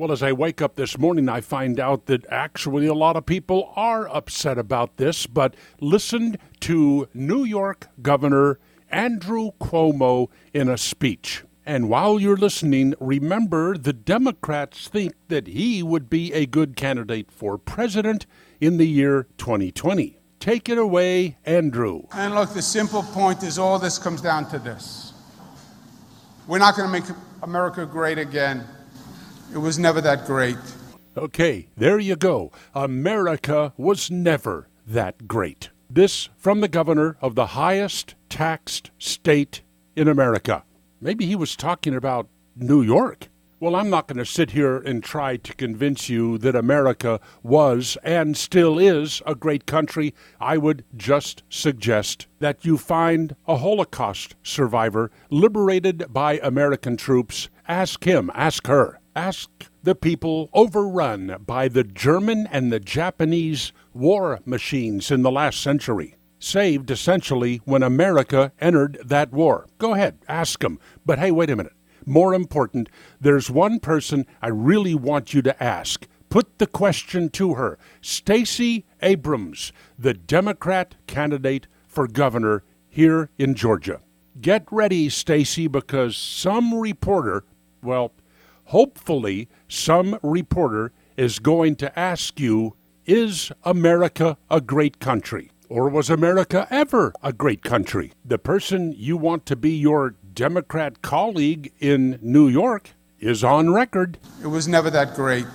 Well, as I wake up this morning, I find out that actually a lot of people are upset about this, but listen to New York Governor Andrew Cuomo in a speech. And while you're listening, remember the Democrats think that he would be a good candidate for president in the year 2020. Take it away, Andrew. And look, the simple point is all this comes down to this. We're not going to make America great again. It was never that great. Okay, there you go. America was never that great. This from the governor of the highest taxed state in America. Maybe he was talking about New York. Well, I'm not going to sit here and try to convince you that America was and still is a great country. I would just suggest that you find a Holocaust survivor liberated by American troops. Ask him, ask her, ask the people overrun by the German and the Japanese war machines in the last century saved essentially when America entered that war. Go ahead, ask them. But hey, wait a minute. More important, there's one person I really want you to ask. Put the question to her. Stacey Abrams, the Democrat candidate for governor here in Georgia. Get ready, Stacey, because some reporter, well, hopefully some reporter is going to ask you, is America a great country? Or was America ever a great country? The person you want to be your Democrat colleague in New York is on record. It was never that great.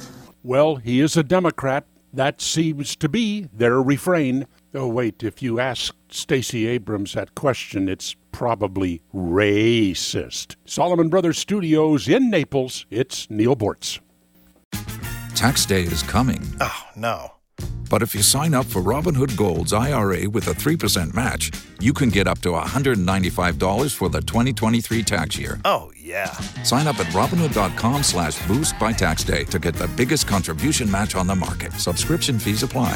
Well, he is a Democrat. That seems to be their refrain. Oh, wait, if you ask Stacey Abrams that question, it's probably racist. Solomon Brothers Studios in Naples, it's Neil Boortz. Tax day is coming. Oh, no. But if you sign up for Robinhood Gold's IRA with a 3% match, you can get up to $195 for the 2023 tax year. Oh, yeah. Sign up at Robinhood.com slash boost by tax day to get the biggest contribution match on the market. Subscription fees apply.